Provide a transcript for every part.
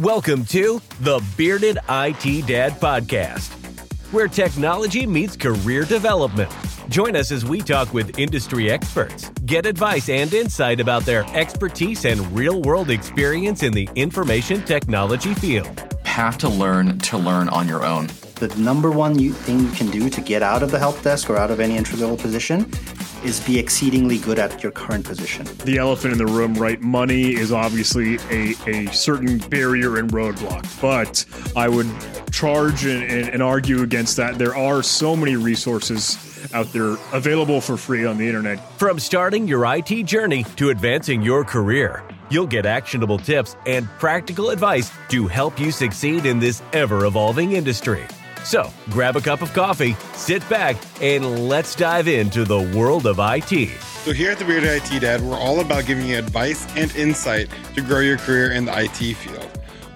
Welcome to the Bearded IT Dad Podcast, where technology meets career development. Join us as we talk with industry experts, get advice and insight about their expertise and real world experience in the information technology field. Have to learn to learn on your own. The number one thing you can do to get out of the help desk or out of any entry level position is be exceedingly good at your current position. The elephant in the room, right? Money is obviously a, a certain barrier and roadblock, but I would charge and, and, and argue against that. There are so many resources out there available for free on the internet. From starting your IT journey to advancing your career, you'll get actionable tips and practical advice to help you succeed in this ever evolving industry. So grab a cup of coffee, sit back, and let's dive into the world of IT. So, here at the Bearded IT Dad, we're all about giving you advice and insight to grow your career in the IT field.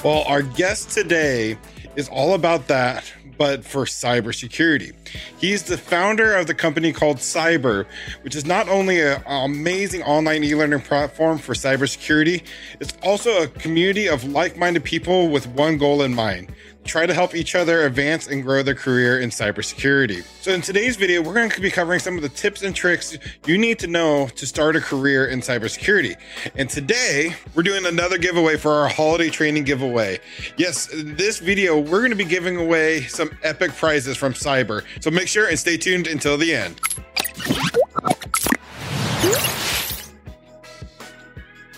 Well, our guest today is all about that, but for cybersecurity. He's the founder of the company called Cybr, which is not only an amazing online e learning platform for cybersecurity, it's also a community of like minded people with one goal in mind try to help each other advance and grow their career in cybersecurity. So, in today's video, we're going to be covering some of the tips and tricks you need to know to start a career in cybersecurity. And today, we're doing another giveaway for our holiday training giveaway. Yes, in this video, we're going to be giving away some epic prizes from Cybr. So, make sure and stay tuned until the end.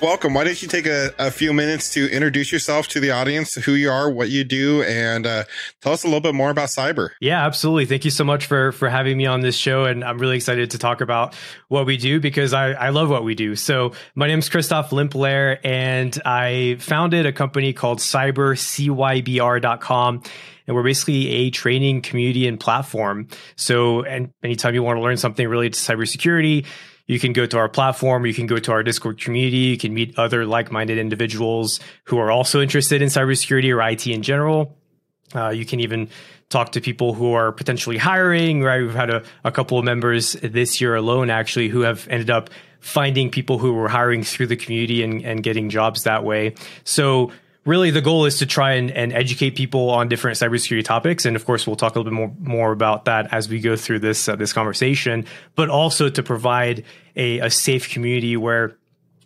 Welcome. Why don't you take a, a, few minutes to introduce yourself to the audience, who you are, what you do, and uh, tell us a little bit more about Cybr. Yeah, absolutely. Thank you so much for for having me on this show, and I'm really excited to talk about what we do because I, I love what we do. So my name is Christophe Limpalair, and I founded a company called Cybr CYBR.com and we're basically a training community and platform. So, and anytime you want to learn something related to cybersecurity, you can go to our platform, you can go to our Discord community, you can meet other like minded individuals who are also interested in cybersecurity or IT in general. Uh, you can even talk to people who are potentially hiring, right? We've had a, a couple of members this year alone actually who have ended up finding people who were hiring through the community and, and getting jobs that way. So really the goal is to try and, and, educate people on different cybersecurity topics. And of course we'll talk a little bit more, more about that as we go through this uh, this conversation but also to provide a, a safe community where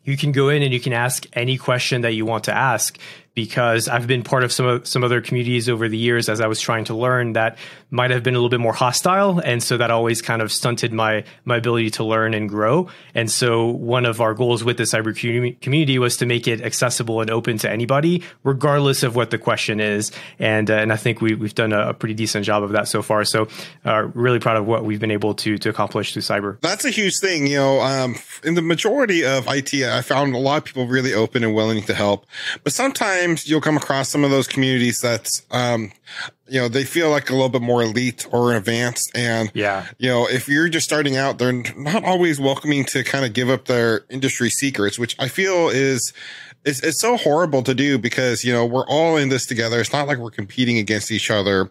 you can go in and you can ask any question that you want to ask because I've been part of some some other communities over the years as I was trying to learn that might have been a little bit more hostile, and so that always kind of stunted my my ability to learn and grow. And so one of our goals with the Cybr community was to make it accessible and open to anybody, regardless of what the question is. And uh, and I think we we've done a, a, pretty decent job of that so far. So uh, really proud of what we've been able to to accomplish through Cybr. That's a huge thing, you know. Um, in the majority of IT, I found a lot of people really open and willing to help, but sometimes sometimes you'll come across some of those communities that's, um, you know, they feel like a little bit more elite or advanced. And, yeah, you know, if you're just starting out, they're not always welcoming to kind of give up their industry secrets, which I feel is, it's, it's so horrible to do because, you know, we're all in this together. It's not like we're competing against each other.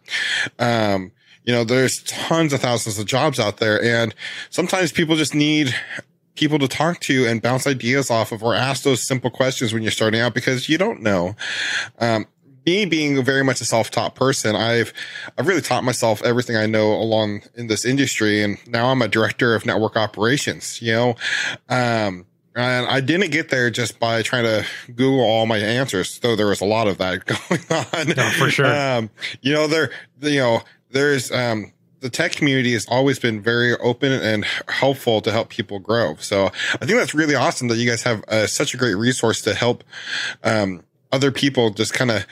Um, you know, there's tons of thousands of jobs out there and sometimes people just need people to talk to and bounce ideas off of or ask those simple questions when you're starting out because you don't know. Um, me being very much a self-taught person, I've I've really taught myself everything I know along in this industry, and now I'm a director of network operations. You know, um, and I didn't get there just by trying to Google all my answers, though there was a lot of that going on. No, for sure. Um, you know, there, you know, there's um, the tech community has always been very open and helpful to help people grow. So I think that's really awesome that you guys have uh, such a great resource to help, um, other people just kind of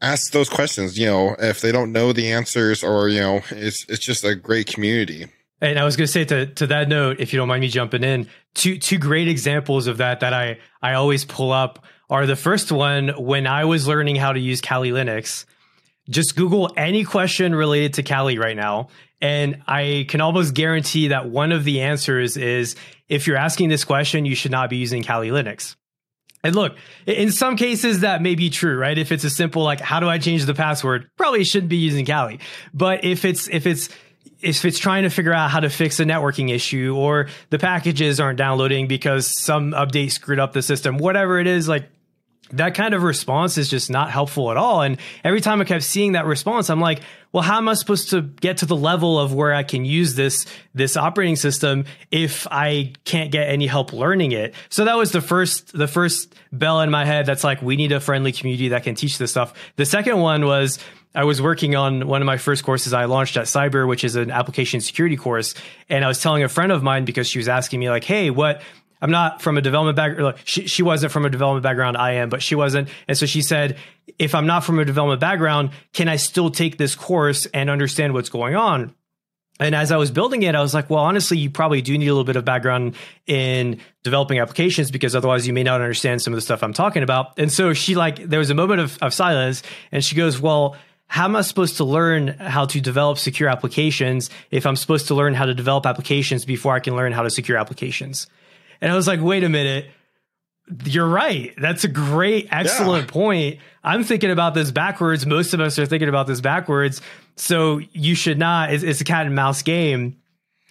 ask those questions, you know, if they don't know the answers or, you know, it's, it's just a great community. And I was going to say to, to that note, if you don't mind me jumping in, two, two great examples of that, that I, I always pull up are the first one when I was learning how to use Kali Linux just Google any question related to Kali right now. And I can almost guarantee that one of the answers is if you're asking this question, you should not be using Kali Linux. And look, in some cases that may be true, right? If it's a simple like how do I change the password, probably shouldn't be using Kali. But if it's if it's if it's trying to figure out how to fix a networking issue or the packages aren't downloading because some update screwed up the system, whatever it is, like that kind of response is just not helpful at all. And every time I kept seeing that response, I'm like, well, how am I supposed to get to the level of where I can use this, this operating system if I can't get any help learning it? So that was the first, the first bell in my head that's like, we need a friendly community that can teach this stuff. The second one was, I was working on one of my first courses I launched at Cybr, which is an application security course. And I was telling a friend of mine because she was asking me like, Hey, what, I'm not from a development background. She, she wasn't from a development background. I am, but she wasn't. And so she said, if I'm not from a development background, can I still take this course and understand what's going on? And as I was building it, I was like, well, honestly, you probably do need a little bit of background in developing applications because otherwise you may not understand some of the stuff I'm talking about. And so she like, there was a moment of, of silence and she goes, well, how am I supposed to learn how to develop secure applications if I'm supposed to learn how to develop applications before I can learn how to secure applications? And I was like, wait a minute. You're right. That's a great, excellent yeah. point. I'm thinking about this backwards. Most of us are thinking about this backwards. So you should not, it's, it's a cat and mouse game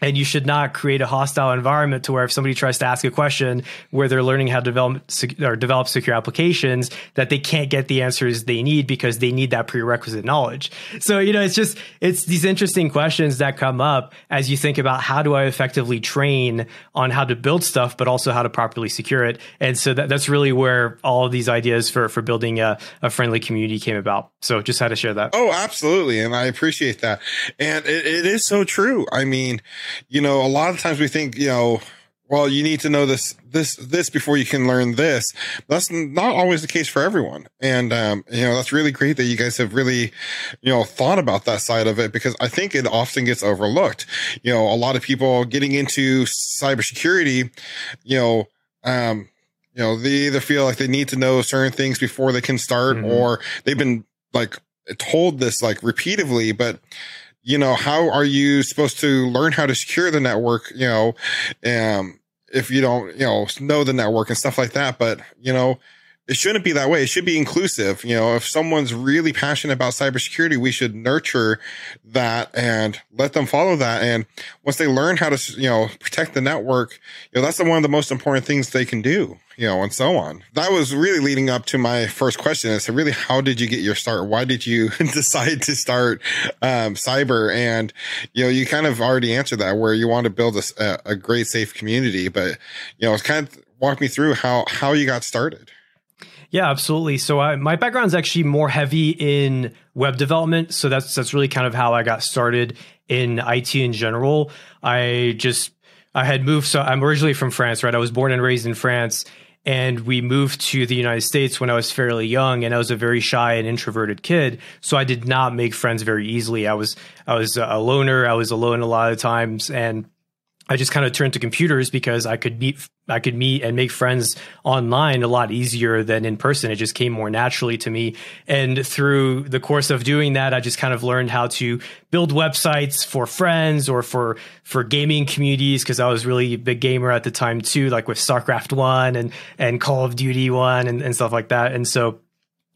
and you should not create a hostile environment to where if somebody tries to ask a question where they're learning how to develop or develop secure applications that they can't get the answers they need because they need that prerequisite knowledge. So you know it's just it's these interesting questions that come up as you think about how do i effectively train on how to build stuff but also how to properly secure it. And so that, that's really where all of these ideas for for building a, a friendly community came about. So just had to share that. Oh absolutely. And i appreciate that. And it, it is so true. I mean you know, a lot of times we think, you know, well, you need to know this, this, this before you can learn this. That's not always the case for everyone. And, um, you know, that's really great that you guys have really, you know, thought about that side of it because I think it often gets overlooked. You know, a lot of people getting into cybersecurity, you know, um, you know, they either feel like they need to know certain things before they can start mm-hmm. or they've been like told this like repeatedly, but, you know, how are you supposed to learn how to secure the network? You know, um, if you don't, you know, know the network and stuff like that. But, you know, it shouldn't be that way. It should be inclusive. You know, if someone's really passionate about cybersecurity, we should nurture that and let them follow that. And once they learn how to, you know, protect the network, you know, that's one of the most important things they can do, you know, and so on. That was really leading up to my first question is really, how did you get your start? Why did you decide to start, um, Cybr? And, you know, you kind of already answered that where you want to build a, a great, safe community, but, you know, it's kind of walk me through how, how you got started. Yeah, absolutely. So I, my background is actually more heavy in web development. So that's that's really kind of how I got started in IT in general. I just I had moved. So I'm originally from France, right? I was born and raised in France, and we moved to the United States when I was fairly young, and I was a very shy and introverted kid. So I did not make friends very easily. I was I was a loner. I was alone a lot of times, and I just kind of turned to computers because I could meet I could meet and make friends online a lot easier than in person. It just came more naturally to me. And through the course of doing that, I just kind of learned how to build websites for friends or for for gaming communities because I was really a big gamer at the time too, like with StarCraft One and and Call of Duty One and, and stuff like that. And so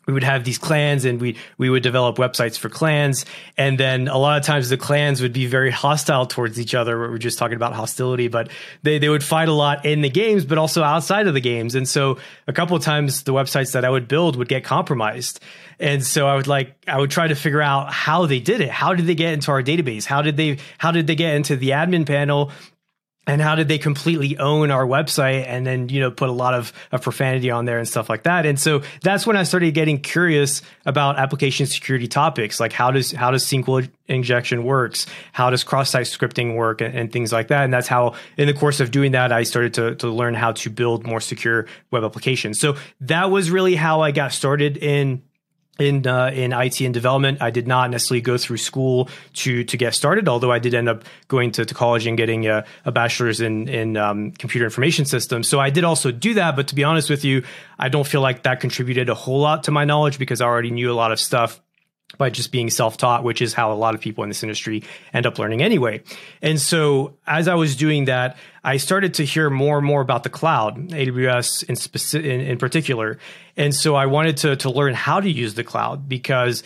we would have these clans and we we would develop websites for clans. And then a lot of times the clans would be very hostile towards each other. We are just talking about hostility but they, they would fight a lot in the games but also outside of the games. And so a couple of times the websites that i would build would get compromised. And so i would like i would try to figure out how they did it. How did they get into our database? How did they how did they get into the admin panel and how did they completely own our website and then you know put a lot of, of profanity on there and stuff like that? And so that's when i started getting curious about application security topics. Like how does how does sql injection works? How does cross-site scripting work and, and, things like that? And that's how in the course of doing that i started to, to learn how to build more secure web applications. So that was really how i got started in in uh, in IT and development. I did not necessarily go through school to to get started, although I did end up going to, to college and getting a, a bachelor's in in um, computer information systems. So I did also do that, but to be honest with you, I don't feel like that contributed a whole lot to my knowledge because I already knew a lot of stuff by just being self-taught, which is how a lot of people in this industry end up learning anyway. And so as I was doing that, I started to hear more and more about the cloud, AWS in specific, in, in particular. And so I wanted to, to learn how to use the cloud because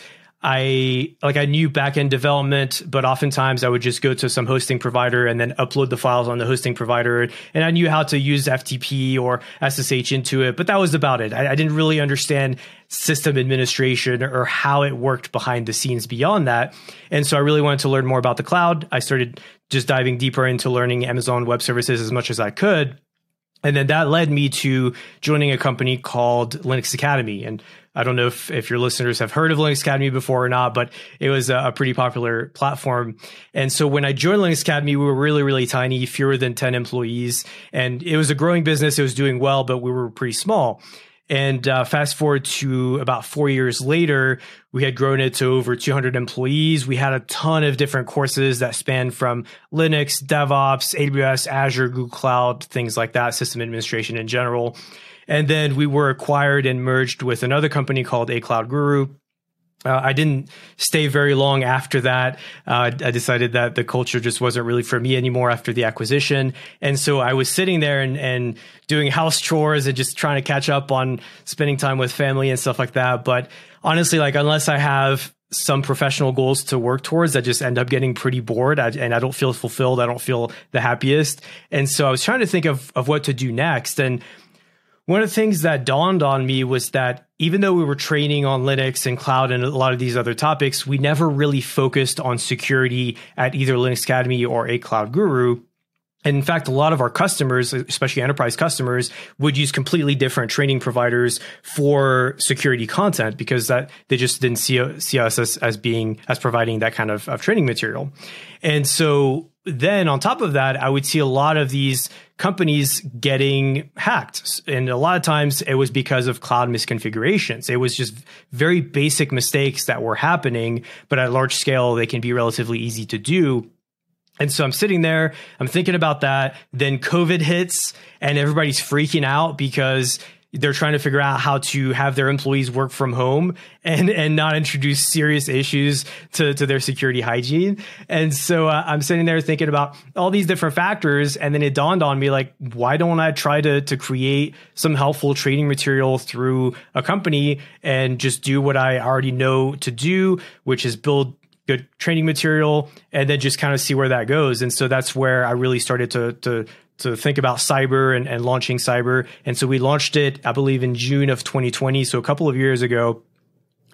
I like I knew backend development, but oftentimes I would just go to some hosting provider and then upload the files on the hosting provider. And I knew how to use FTP or SSH into it, but that was about it. I, I didn't really understand system administration or how it worked behind the scenes beyond that. And so I really wanted to learn more about the cloud. I started just diving deeper into learning Amazon Web Services as much as I could. And then that led me to joining a company called Linux Academy. And I don't know if, if your listeners have heard of Linux Academy before or not, but it was a, a, pretty popular platform. And so when I joined Linux Academy, we were really, really tiny, fewer than 10 employees. And it was a growing business. It was doing well, but we were pretty small. And uh, fast forward to about four years later, we had grown it to over 200 employees. We had a ton of different courses that spanned from Linux, DevOps, AWS, Azure, Google Cloud, things like that, system administration in general. And then we were acquired and merged with another company called A Cloud Guru. Uh, I didn't stay very long after that. Uh, I decided that the culture just wasn't really for me anymore after the acquisition. And so I was sitting there and, and doing house chores and just trying to catch up on spending time with family and stuff like that. But honestly, like, unless I have some professional goals to work towards, I just end up getting pretty bored I, and I don't feel fulfilled. I don't feel the happiest. And so I was trying to think of, of what to do next. And one of the things that dawned on me was that even though we were training on Linux and cloud and a lot of these other topics, we never really focused on security at either Linux Academy or a cloud guru. And in fact, a lot of our customers, especially enterprise customers, would use completely different training providers for security content because that they just didn't see, see us as, as being as providing that kind of, of training material. And so then on top of that, I would see a lot of these companies getting hacked. And a lot of times it was because of cloud misconfigurations. It was just very basic mistakes that were happening, but at large scale, they can be relatively easy to do. And so I'm sitting there, I'm thinking about that. Then COVID hits and everybody's freaking out because they're trying to figure out how to have their employees work from home and and not introduce serious issues to, to their security hygiene. And so uh, I'm sitting there thinking about all these different factors, and then it dawned on me like, why don't I try to to create some helpful training material through a company and just do what I already know to do, which is build good training material and then just kind of see where that goes. And so that's where I really started to to to think about Cybr and, and launching Cybr. And so we launched it, I believe, in June of 2020. So a couple of years ago.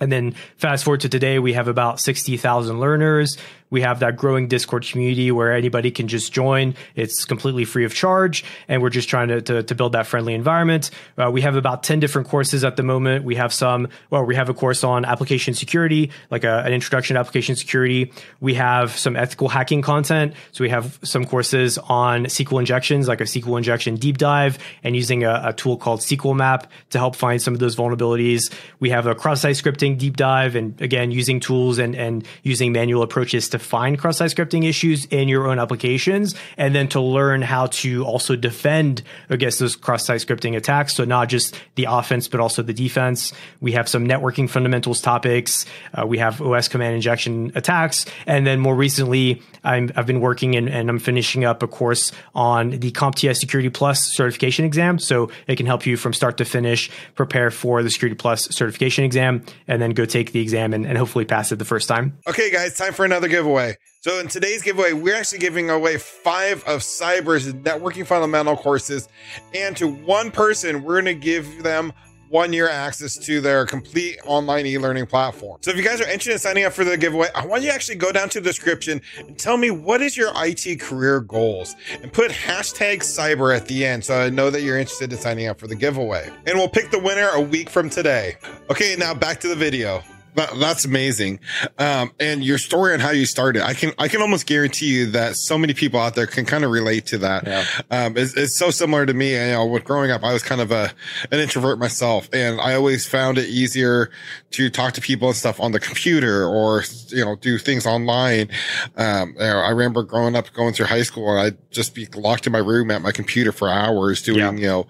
And then fast forward to today, we have about 60,000 learners. We have that growing Discord community where anybody can just join. It's completely free of charge. And we're just trying to, to, to build that friendly environment. Uh, we have about 10 different courses at the moment. We have some, well, we have a course on application security, like a, an introduction to application security. We have some ethical hacking content. So we have some courses on SQL injections, like a SQL injection deep dive and using a, a tool called sqlmap to help find some of those vulnerabilities. We have a cross-site scripting deep dive and again, using tools and, and using manual approaches to find cross-site scripting issues in your own applications, and then to learn how to also defend against those cross-site scripting attacks. So not just the offense, but also the defense. We have some networking fundamentals topics. Uh, we have OS command injection attacks, and then more recently, i have been working and, and I'm finishing up a course on the CompTIA Security Plus certification exam. So it can help you from start to finish prepare for the Security Plus certification exam, and then go take the exam and, and hopefully pass it the first time. Okay, guys, time for another giveaway giveaway. So in today's giveaway, we're actually giving away five of Cybr's networking fundamental courses. And to one person, we're going to give them one year access to their complete online e-learning platform. So if you guys are interested in signing up for the giveaway, I want you to actually go down to the description and tell me what is your IT career goals and put hashtag cyber at the end so I know that you're interested in signing up for the giveaway. And we'll pick the winner a week from today. Okay, now back to the video. That, that's amazing. Um, and your story on how you started, I can, I can almost guarantee you that so many people out there can kind of relate to that. Yeah. Um, it's, it's, so similar to me. You know, with growing up, I was kind of a, an introvert myself and I always found it easier to talk to people and stuff on the computer or, you know, do things online. Um, you know, I remember growing up, going through high school and I'd just be locked in my room at my computer for hours doing, yeah. you know,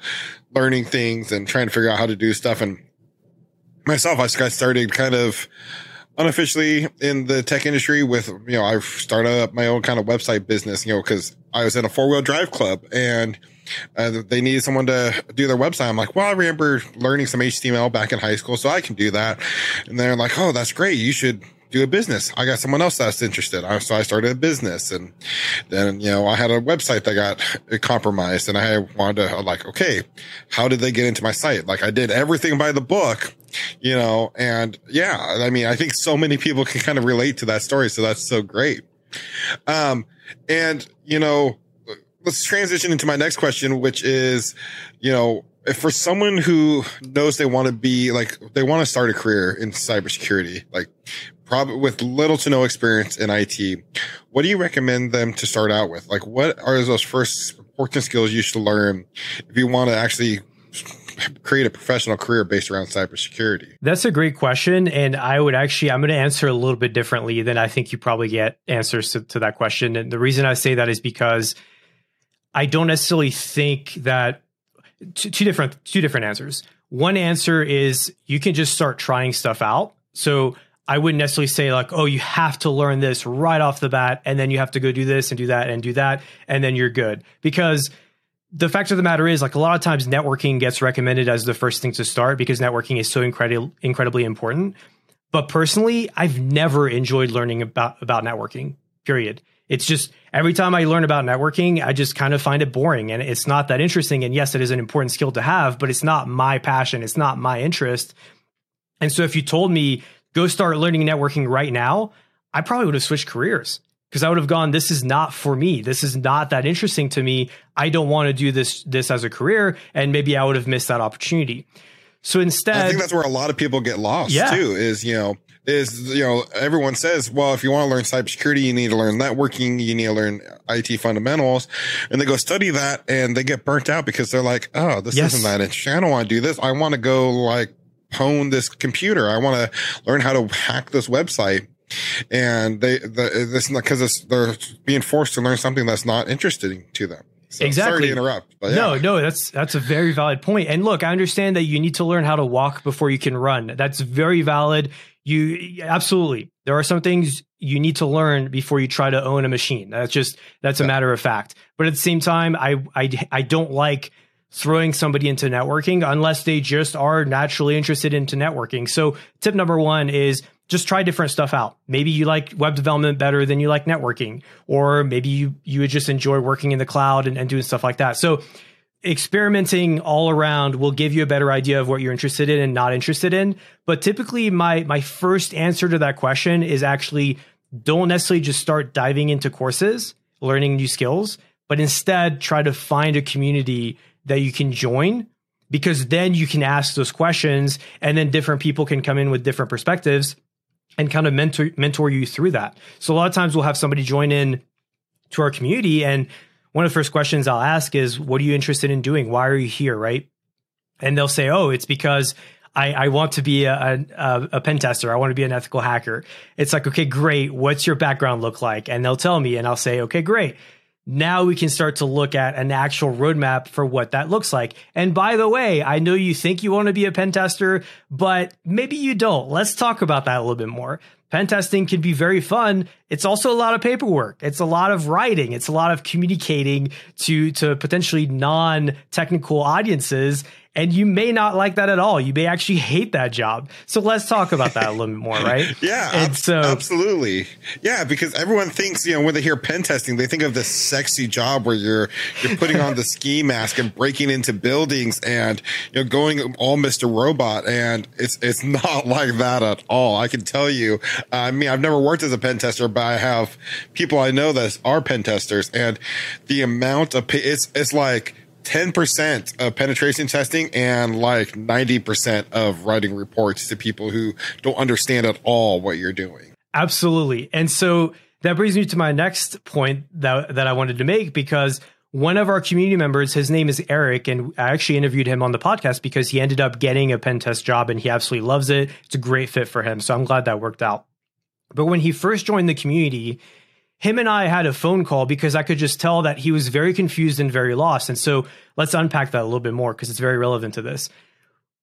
learning things and trying to figure out how to do stuff. And, myself, I started kind of unofficially in the tech industry with, you know, I started up my own kind of website business, you know, cause I was in a four wheel drive club and uh, they needed someone to do their website. I'm like, well, I remember learning some HTML back in high school, so I can do that. And they're like, oh, that's great. You should do a business. I got someone else that's interested. So I started a business and then, you know, I had a website that got compromised and I wanted to like, okay, how did they get into my site? Like I did everything by the book, you know, and yeah, I mean, I think so many people can kind of relate to that story. So that's so great. Um, and you know, let's transition into my next question, which is, you know, if for someone who knows they want to be like they want to start a career in cybersecurity, like probably with little to no experience in IT, what do you recommend them to start out with? Like, what are those first important skills you should learn if you want to actually create a professional career based around cybersecurity? That's a great question. And I would actually, I'm going to answer a little bit differently than I think you probably get answers to, to that question. And the reason I say that is because I don't necessarily think that two, two different two different answers. One answer is you can just start trying stuff out. So I wouldn't necessarily say like, oh, you have to learn this right off the bat, and then you have to go do this and do that and do that, and then you're good. Because the fact of the matter is, like a lot of times, networking gets recommended as the first thing to start because networking is so incredibly incredibly important. But personally, I've never enjoyed learning about about networking. Period. It's just every time I learn about networking, I just kind of find it boring and it's not that interesting. And yes, it is an important skill to have, but it's not my passion. It's not my interest. And so if you told me go start learning networking right now, I probably would have switched careers because I would have gone, this is not for me. This is not that interesting to me. I don't want to do this, this as a career. And maybe I would have missed that opportunity. So instead, I think that's where a lot of people get lost yeah. too. Is you know, is you know, everyone says, well, if you want to learn cybersecurity, you need to learn networking, you need to learn IT fundamentals, and they go study that, and they get burnt out because they're like, oh, this yes. isn't that interesting. I don't want to do this. I want to go like hone this computer. I want to learn how to hack this website. And they, the, this because they're being forced to learn something that's not interesting to them. So exactly. Sorry to interrupt. But yeah. No, no, that's that's a very valid point. And look, I understand that you need to learn how to walk before you can run. That's very valid. You absolutely. There are some things you need to learn before you try to own a machine. That's just that's a matter of fact. But at the same time, I I I don't like throwing somebody into networking unless they just are naturally interested into networking. So tip number 1 is just try different stuff out. Maybe you like web development better than you like networking, or maybe you you would just enjoy working in the cloud and, and doing stuff like that. So experimenting all around will give you a better idea of what you're interested in and not interested in. But typically my my first answer to that question is actually don't necessarily just start diving into courses, learning new skills, but instead try to find a community that you can join because then you can ask those questions and then different people can come in with different perspectives and kind of mentor mentor you through that. So a lot of times we'll have somebody join in to our community and one of the first questions I'll ask is what are you interested in doing? Why are you here, right? And they'll say, "Oh, it's because I, I want to be a, a, a pen tester. I want to be an ethical hacker. It's like, okay, great. What's your background look like? And they'll tell me, and I'll say, okay, great. Now we can start to look at an actual roadmap for what that looks like. And by the way, I know you think you want to be a pen tester, but maybe you don't. Let's talk about that a little bit more. Pen testing can be very fun. It's also a lot of paperwork. It's a lot of writing. It's a lot of communicating to to potentially non-technical audiences and you may not like that at all. You may actually hate that job. So let's talk about that a little bit more, right? yeah, and ab- so absolutely. Yeah, because everyone thinks, you know, when they hear pen testing, they think of this sexy job where you're you're putting on the ski mask and breaking into buildings and you know going all Mr. Robot and it's it's not like that at all. I can tell you. I mean, I've never worked as a pen tester, but I have people I know that are pen testers and the amount of it's it's like 10% of penetration testing and like 90% of writing reports to people who don't understand at all what you're doing. Absolutely. And so that brings me to my next point that, that I wanted to make because one of our community members, his name is Eric, and I actually interviewed him on the podcast because he ended up getting a pen test job and he absolutely loves it. It's a great fit for him. So I'm glad that worked out. But when he first joined the community, him and I had a phone call because I could just tell that he was very confused and very lost. And so let's unpack that a little bit more because it's very relevant to this.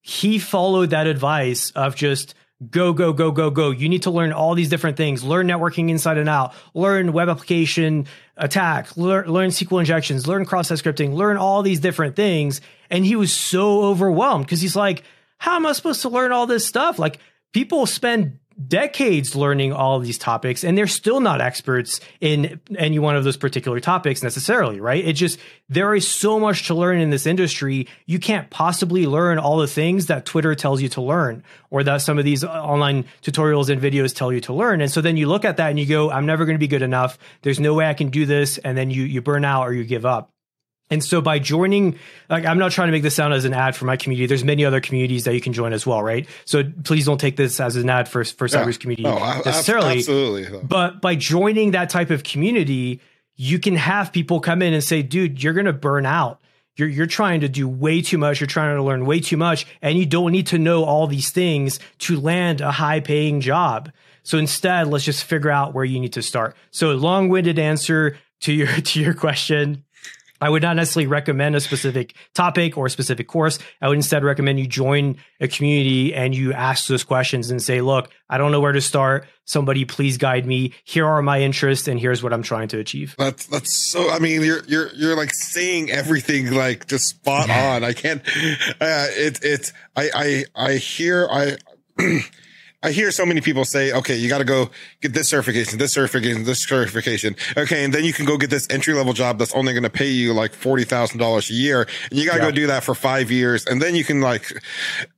He followed that advice of just go, go, go, go, go. You need to learn all these different things. Learn networking inside and out. Learn web application attack. Learn, learn SQL injections. Learn cross-site scripting. Learn all these different things. And he was so overwhelmed because he's like, how am I supposed to learn all this stuff? Like people spend decades learning all these topics and they're still not experts in any one of those particular topics necessarily, right? It just, there is so much to learn in this industry. You can't possibly learn all the things that Twitter tells you to learn or that some of these online tutorials and videos tell you to learn. And so then you look at that and you go, I'm never going to be good enough. There's no way I can do this. And then you, you burn out or you give up. And so by joining, like I'm not trying to make this sound as an ad for my community. There's many other communities that you can join as well, right? So please don't take this as an ad for for yeah. Cybr's community no, necessarily. Absolutely. But by joining that type of community, you can have people come in and say, dude, you're gonna burn out. You're you're trying to do way too much, you're trying to learn way too much, and you don't need to know all these things to land a high paying job. So instead, let's just figure out where you need to start. So long-winded answer to your to your question I would not necessarily recommend a specific topic or a specific course. I would instead recommend you join a community and you ask those questions and say, look, I don't know where to start. Somebody please guide me. Here are my interests and here's what I'm trying to achieve. That's that's so I mean you're you're you're like saying everything like just spot on. I can't uh it it's I I I hear I I hear so many people say, okay, you got to go get this certification, this certification, this certification. Okay. And then you can go get this entry level job that's only going to pay you like $40,000 a year. And you got to yeah. go do that for five years. And then you can like,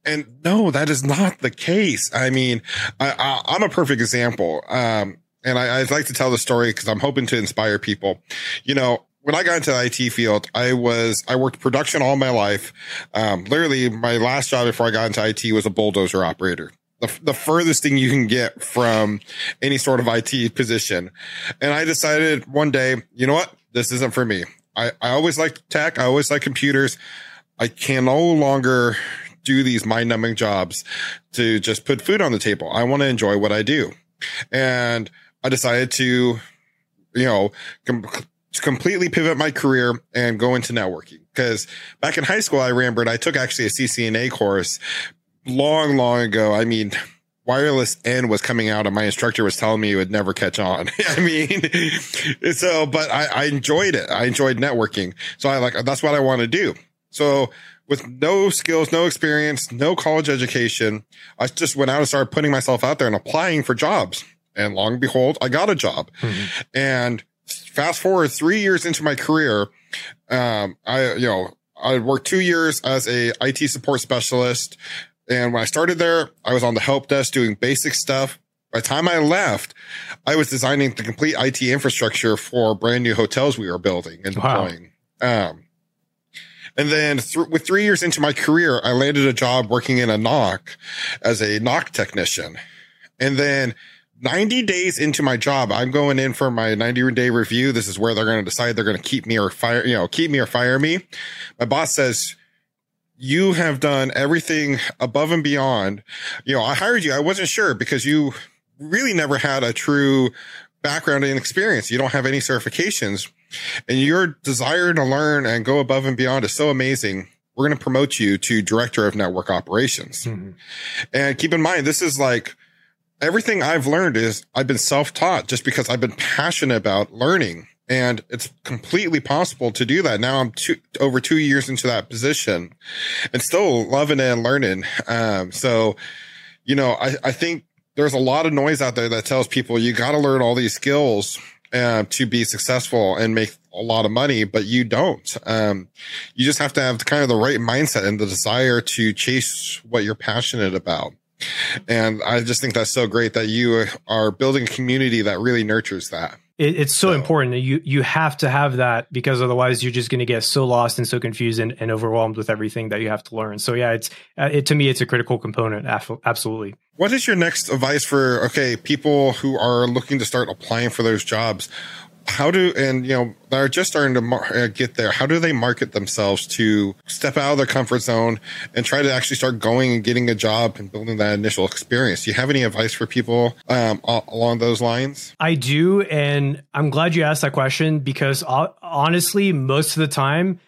and no, that is not the case. I mean, I, I, am a perfect example. Um, and I, I'd like to tell the story because I'm hoping to inspire people. You know, when I got into the IT field, I was, I worked production all my life. Um, literally my last job before I got into IT was a bulldozer operator the, the furthest thing you can get from any sort of IT position. And I decided one day, you know what? This isn't for me. I, I always liked tech. I always like computers. I can no longer do these mind numbing jobs to just put food on the table. I want to enjoy what I do. And I decided to, you know, com- completely pivot my career and go into networking. Cause back in high school, I remembered I took actually a CCNA course long, long ago. I mean, wireless N was coming out and my instructor was telling me it would never catch on. I mean, so, but I, I enjoyed it. I enjoyed networking. So I like, that's what I want to do. So with no skills, no experience, no college education, I just went out and started putting myself out there and applying for jobs. And long and behold, I got a job. Mm-hmm. And fast forward three years into my career, um, I, you know, I worked two years as a IT support specialist. And when I started there, I was on the help desk doing basic stuff. By the time I left, I was designing the complete IT infrastructure for brand new hotels we were building and deploying. Wow. Um, and then th- with three years into my career, I landed a job working in a NOC as a NOC technician. And then 90 days into my job, I'm going in for my 90 day review. This is where they're going to decide they're going to keep me or fire, you know, keep me or fire me. My boss says, you have done everything above and beyond. You know, I hired you. I wasn't sure because you really never had a true background and experience. You don't have any certifications and your desire to learn and go above and beyond is so amazing. We're going to promote you to director of network operations. Mm-hmm. And keep in mind, this is like everything I've learned is I've been self taught just because I've been passionate about learning and it's completely possible to do that. Now I'm two, over two years into that position and still loving it and learning. Um, so, you know, I, I think there's a lot of noise out there that tells people you got to learn all these skills uh, to be successful and make a lot of money, but you don't. Um, you just have to have kind of the right mindset and the desire to chase what you're passionate about. And I just think that's so great that you are building a community that really nurtures that it, it's so, so, important that you you have to have that because otherwise you're just going to get so lost and so confused and, and, overwhelmed with everything that you have to learn. So yeah, it's uh, it, to me it's a critical component. Absolutely. What is your next advice for okay people who are looking to start applying for those jobs? How do and you know they're just starting to mar- uh, get there. How do they market themselves to step out of their comfort zone and try to actually start going and getting a job and building that initial experience? Do you have any advice for people um, along those lines? I do and i'm glad you asked that question because uh, honestly most of the time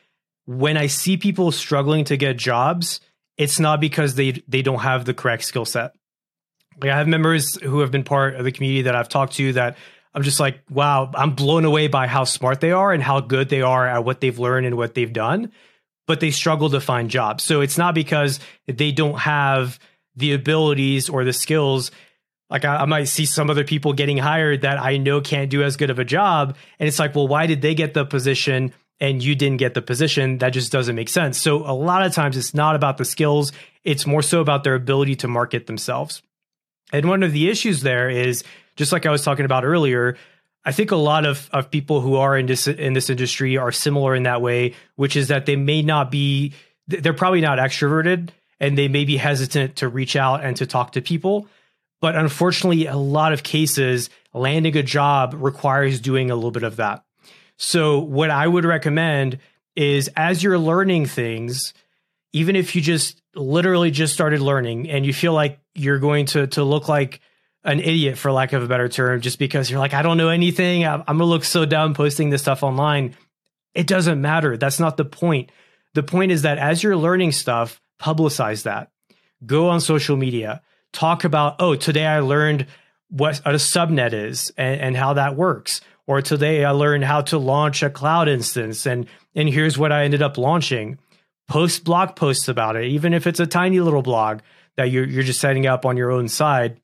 when i see people struggling to get jobs it's not because they they don't have the correct skill set. Like I have members who have been part of the community that I've talked to that I'm just like, wow, I'm blown away by how smart they are and how good they are at what they've learned and what they've done, but they struggle to find jobs. So it's not because they don't have the abilities or the skills. Like I, I, might see some other people getting hired that I know can't do as good of a job. And it's like, well, why did they get the position and you didn't get the position? That just doesn't make sense. So a lot of times it's not about the skills, it's more so about their ability to market themselves. And one of the issues there is just like I was talking about earlier, I think a lot of, of people who are in this in this industry are similar in that way, which is that they may not be they're probably not extroverted and they may be hesitant to reach out and to talk to people. But unfortunately, a lot of cases, landing a job requires doing a little bit of that. So, what I would recommend is as you're learning things, even if you just literally just started learning and you feel like you're going to to look like an idiot for lack of a better term just because you're like I don't know anything. I'm, I'm to look so dumb posting this stuff online. It doesn't matter. That's not the point. The point is that as you're learning stuff publicize that. Go on social media. Talk about oh today I learned what a subnet is and, and how that works. Or today I learned how to launch a cloud instance and and here's what I ended up launching. Post blog posts about it, even if it's a tiny little blog that you're you're just setting up on your own side.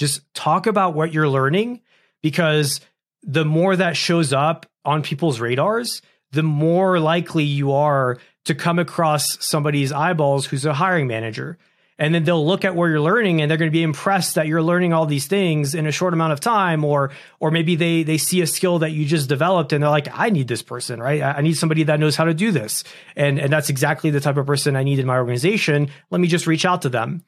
Just talk about what you're learning because the more that shows up on people's radars, the more likely you are to come across somebody's eyeballs who's a hiring manager. And then they'll look at where you're learning and they're going to be impressed that you're learning all these things in a short amount of time or or maybe they they see a skill that you just developed and they're like I need this person right? I need somebody that knows how to do this. And and that's exactly the type of person I need in my organization. Let me just reach out to them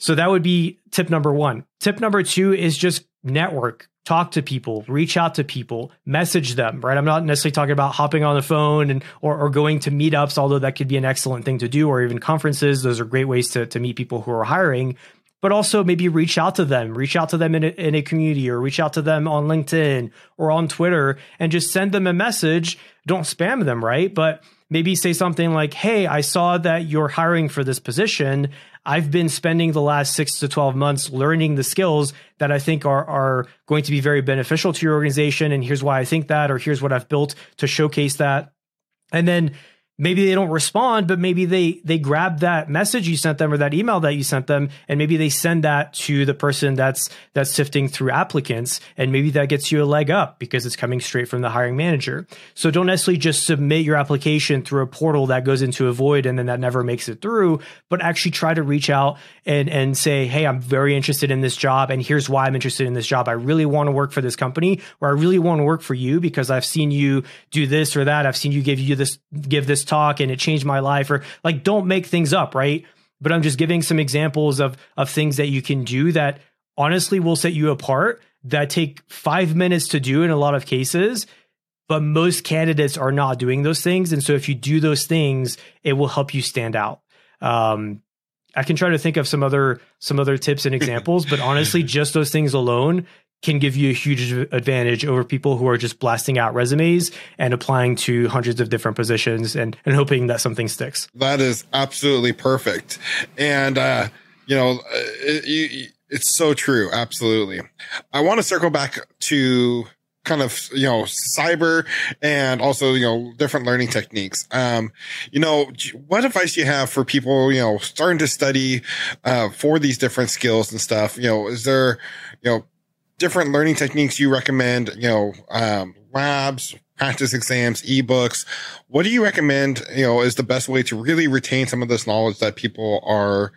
so that would be tip number 1 tip number 2 is just network talk to people, reach out to people, message them, right? I'm not necessarily talking about hopping on the phone and or, or going to meetups, although that could be an excellent thing to do, or even conferences. Those are great ways to, to meet people who are hiring. But also maybe reach out to them, reach out to them in a, in a community, or reach out to them on LinkedIn or on Twitter, and just send them a message. Don't spam them, right? But maybe say something like, Hey, I saw that you're hiring for this position. I've been spending the last six to 12 months learning the skills that I think are, are going to be very beneficial to your organization. And here's why I think that, or here's what I've built to showcase that. And then maybe they don't respond but maybe they they grab that message you sent them or that email that you sent them and maybe they send that to the person that's that's sifting through applicants and maybe that gets you a leg up because it's coming straight from the hiring manager. So don't necessarily just submit your application through a portal that goes into a void and then that never makes it through but actually try to reach out and and say hey i'm very interested in this job and here's why i'm interested in this job. I really want to work for this company or i really want to work for you because i've seen you do this or that. I've seen you give you this give this talk and it changed my life or like don't make things up, right? But I'm just giving some examples of of things that you can do that honestly will set you apart that take 5 minutes to do in a lot of cases but most candidates are not doing those things and so if you do those things it will help you stand out um, I can try to think of some other some other tips and examples, but honestly, just those things alone can give you a huge advantage over people who are just blasting out resumes and applying to hundreds of different positions and, and hoping that something sticks. That is absolutely perfect. And, uh, you know, uh, it, it's so true. Absolutely. I want to circle back to kind of you know cyber and also you know different learning techniques um you know what advice do you have for people you know starting to study uh for these different skills and stuff you know is there you know different learning techniques you recommend, you know, um, labs, practice exams, ebooks. What do you recommend, you know, is the best way to really retain some of this knowledge that people are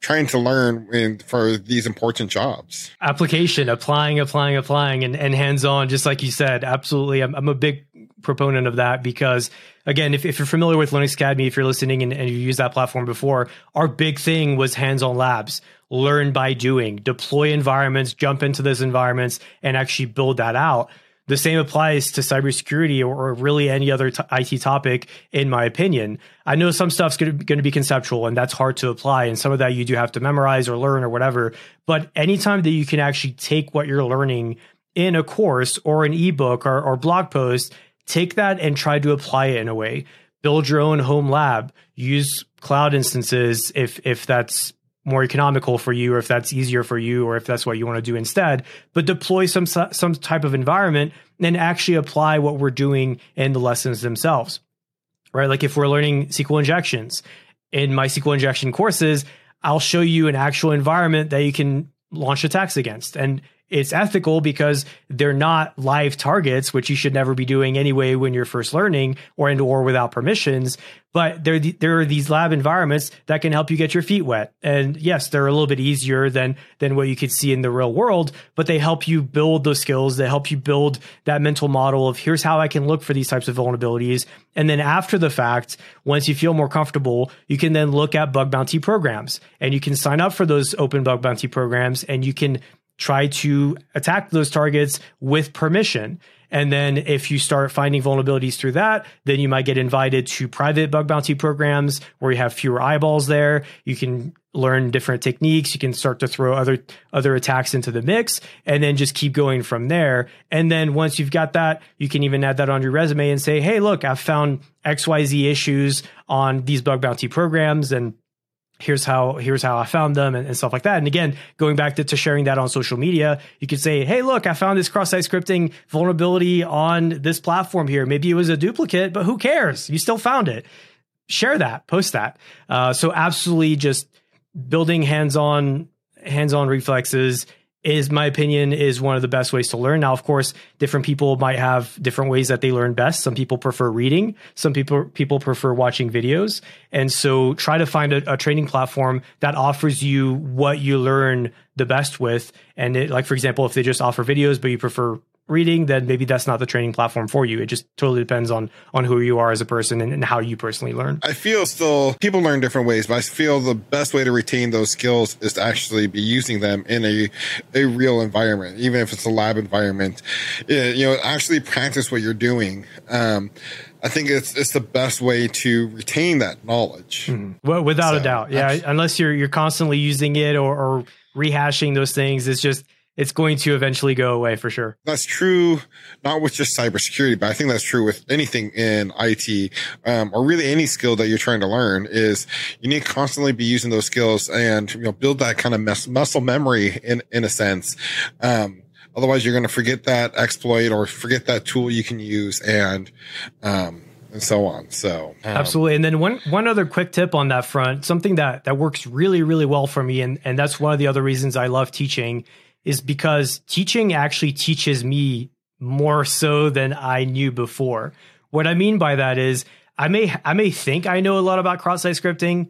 trying to learn in, for these important jobs? Application, applying, applying, applying, and, and hands on, just like you said. Absolutely. I'm, I'm a big proponent of that because again, if, if you're familiar with Linux Academy, if you're listening and, and you used that platform before, our big thing was hands-on labs, learn by doing, deploy environments, jump into those environments, and actually build that out. The same applies to cybersecurity or, or really any other t- IT topic, in my opinion. I know some stuff's going to be conceptual and that's hard to apply. And some of that you do have to memorize or learn or whatever. But anytime that you can actually take what you're learning in a course or an ebook or, or blog post take that and try to apply it in a way. Build your own home lab. Use cloud instances if if that's more economical for you or if that's easier for you or if that's what you want to do instead but deploy some some type of environment and actually apply what we're doing in the lessons themselves right like if we're learning sql injections in my sql injection courses i'll show you an actual environment that you can launch attacks against and it's ethical because they're not live targets, which you should never be doing anyway when you're first learning or and or without permissions. But there, there are these lab environments that can help you get your feet wet. And yes, they're a little bit easier than than what you could see in the real world, but they help you build those skills. They help you build that mental model of here's how I can look for these types of vulnerabilities. And then after the fact, once you feel more comfortable, you can then look at bug bounty programs and you can sign up for those open bug bounty programs and you can try to attack those targets with permission. And then if you start finding vulnerabilities through that, then you might get invited to private bug bounty programs where you have fewer eyeballs there. You can learn different techniques. You can start to throw other other attacks into the mix and then just keep going from there. And then once you've got that, you can even add that on your resume and say, "Hey, look, I've found XYZ issues on these bug bounty programs and here's how here's how I found them and, and, stuff like that. And again, going back to, to sharing that on social media, you could say, hey, look, I found this cross-site scripting vulnerability on this platform here. Maybe it was a duplicate, but who cares? You still found it. Share that, post that. Uh, so absolutely just building hands-on hands-on reflexes is my opinion is one of the best ways to learn. Now, of course, different people might have different ways that they learn best. Some people prefer reading. Some people people prefer watching videos. And so try to find a, a training platform that offers you what you learn the best with. And it, like, for example, if they just offer videos, but you prefer reading, then maybe that's not the training platform for you. It just totally depends on on who you are as a person and, and, how you personally learn. I feel still people learn different ways, but I feel the best way to retain those skills is to actually be using them in a a real environment, even if it's a lab environment. You know, actually practice what you're doing. Um, I think it's it's the best way to retain that knowledge. Mm-hmm. Well, without so, a doubt, yeah. Unless you're you're constantly using it or, or rehashing those things, it's just it's going to eventually go away for sure. That's true, not with just cybersecurity, but I think that's true with anything in IT, um, or really any skill that you're trying to learn is you need to constantly be using those skills and, you know, build that kind of mes- muscle memory in, in a sense. Um, otherwise you're going to forget that exploit or forget that tool you can use and, um, and so on. So um, absolutely. And then one one other quick tip on that front, something that that works really really well for me, and and that's one of the other reasons I love teaching is because teaching actually teaches me more so than I knew before. What I mean by that is I may I may think I know a lot about cross-site scripting,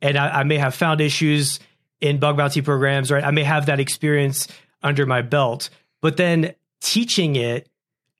and I, I may have found issues in bug bounty programs, right? I may have that experience under my belt, but then teaching it,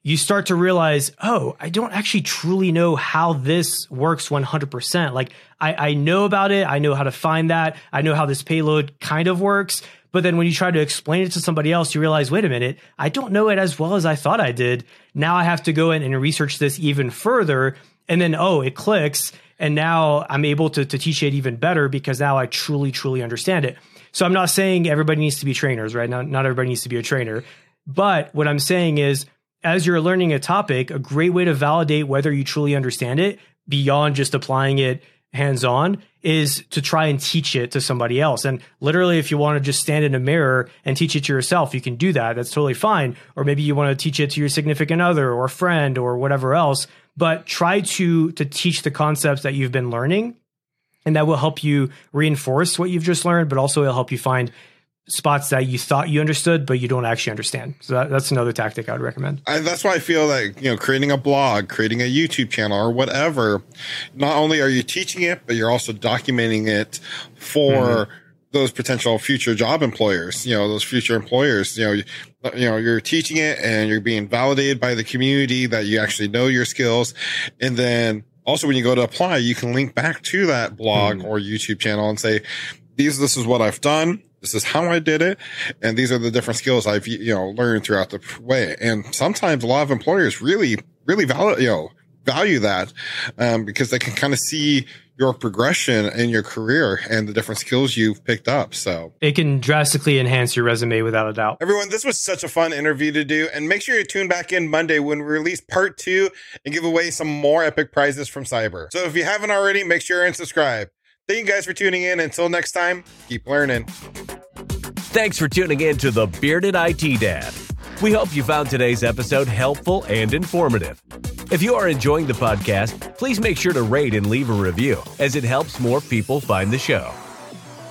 you start to realize, oh, I don't actually truly know how this works 100%. Like I, I know about it. I know how to find that. I know how this payload kind of works, but then when you try to explain it to somebody else, you realize, wait a minute, I don't know it as well as I thought I did. Now I have to go in and research this even further. And then, oh, it clicks. And now I'm able to, to teach it even better because now I truly, truly understand it. So I'm not saying everybody needs to be trainers, right? Not, not everybody needs to be a trainer. But what I'm saying is, as you're learning a topic, a great way to validate whether you truly understand it beyond just applying it hands on is to try and teach it to somebody else. And literally, if you want to just stand in a mirror and teach it to yourself, you can do that. That's totally fine. Or maybe you want to teach it to your significant other or friend or whatever else. But try to to teach the concepts that you've been learning, and that will help you reinforce what you've just learned. But also, it'll help you find spots that you thought you understood, but you don't actually understand. So that, that's another tactic I would recommend. I, that's why I feel like, you know, creating a blog, creating a YouTube channel or whatever, not only are you teaching it, but you're also documenting it for mm-hmm. those potential future job employers, you know, those future employers, you know, you, you know, you're teaching it and you're being validated by the community that you actually know your skills. And then also when you go to apply, you can link back to that blog mm-hmm. or YouTube channel and say, these, this is what I've done this is how I did it. And these are the different skills I've, you know, learned throughout the way. And sometimes a lot of employers really, really value, you know, value that, um, because they can kind of see your progression in your career and the different skills you've picked up. So it can drastically enhance your resume without a doubt. Everyone, this was such a fun interview to do. And make sure you tune back in Monday when we release part two and give away some more epic prizes from Cybr. So if you haven't already, make sure and subscribe. Thank you guys for tuning in. Until next time, keep learning. Thanks for tuning in to the Bearded IT Dad. We hope you found today's episode helpful and informative. If you are enjoying the podcast, please make sure to rate and leave a review, as it helps more people find the show.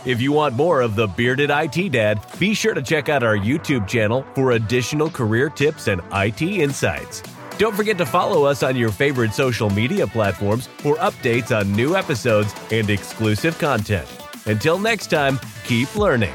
If you want more of the Bearded IT Dad, be sure to check out our YouTube channel for additional career tips and IT insights. Don't forget to follow us on your favorite social media platforms for updates on new episodes and exclusive content. Until next time, keep learning.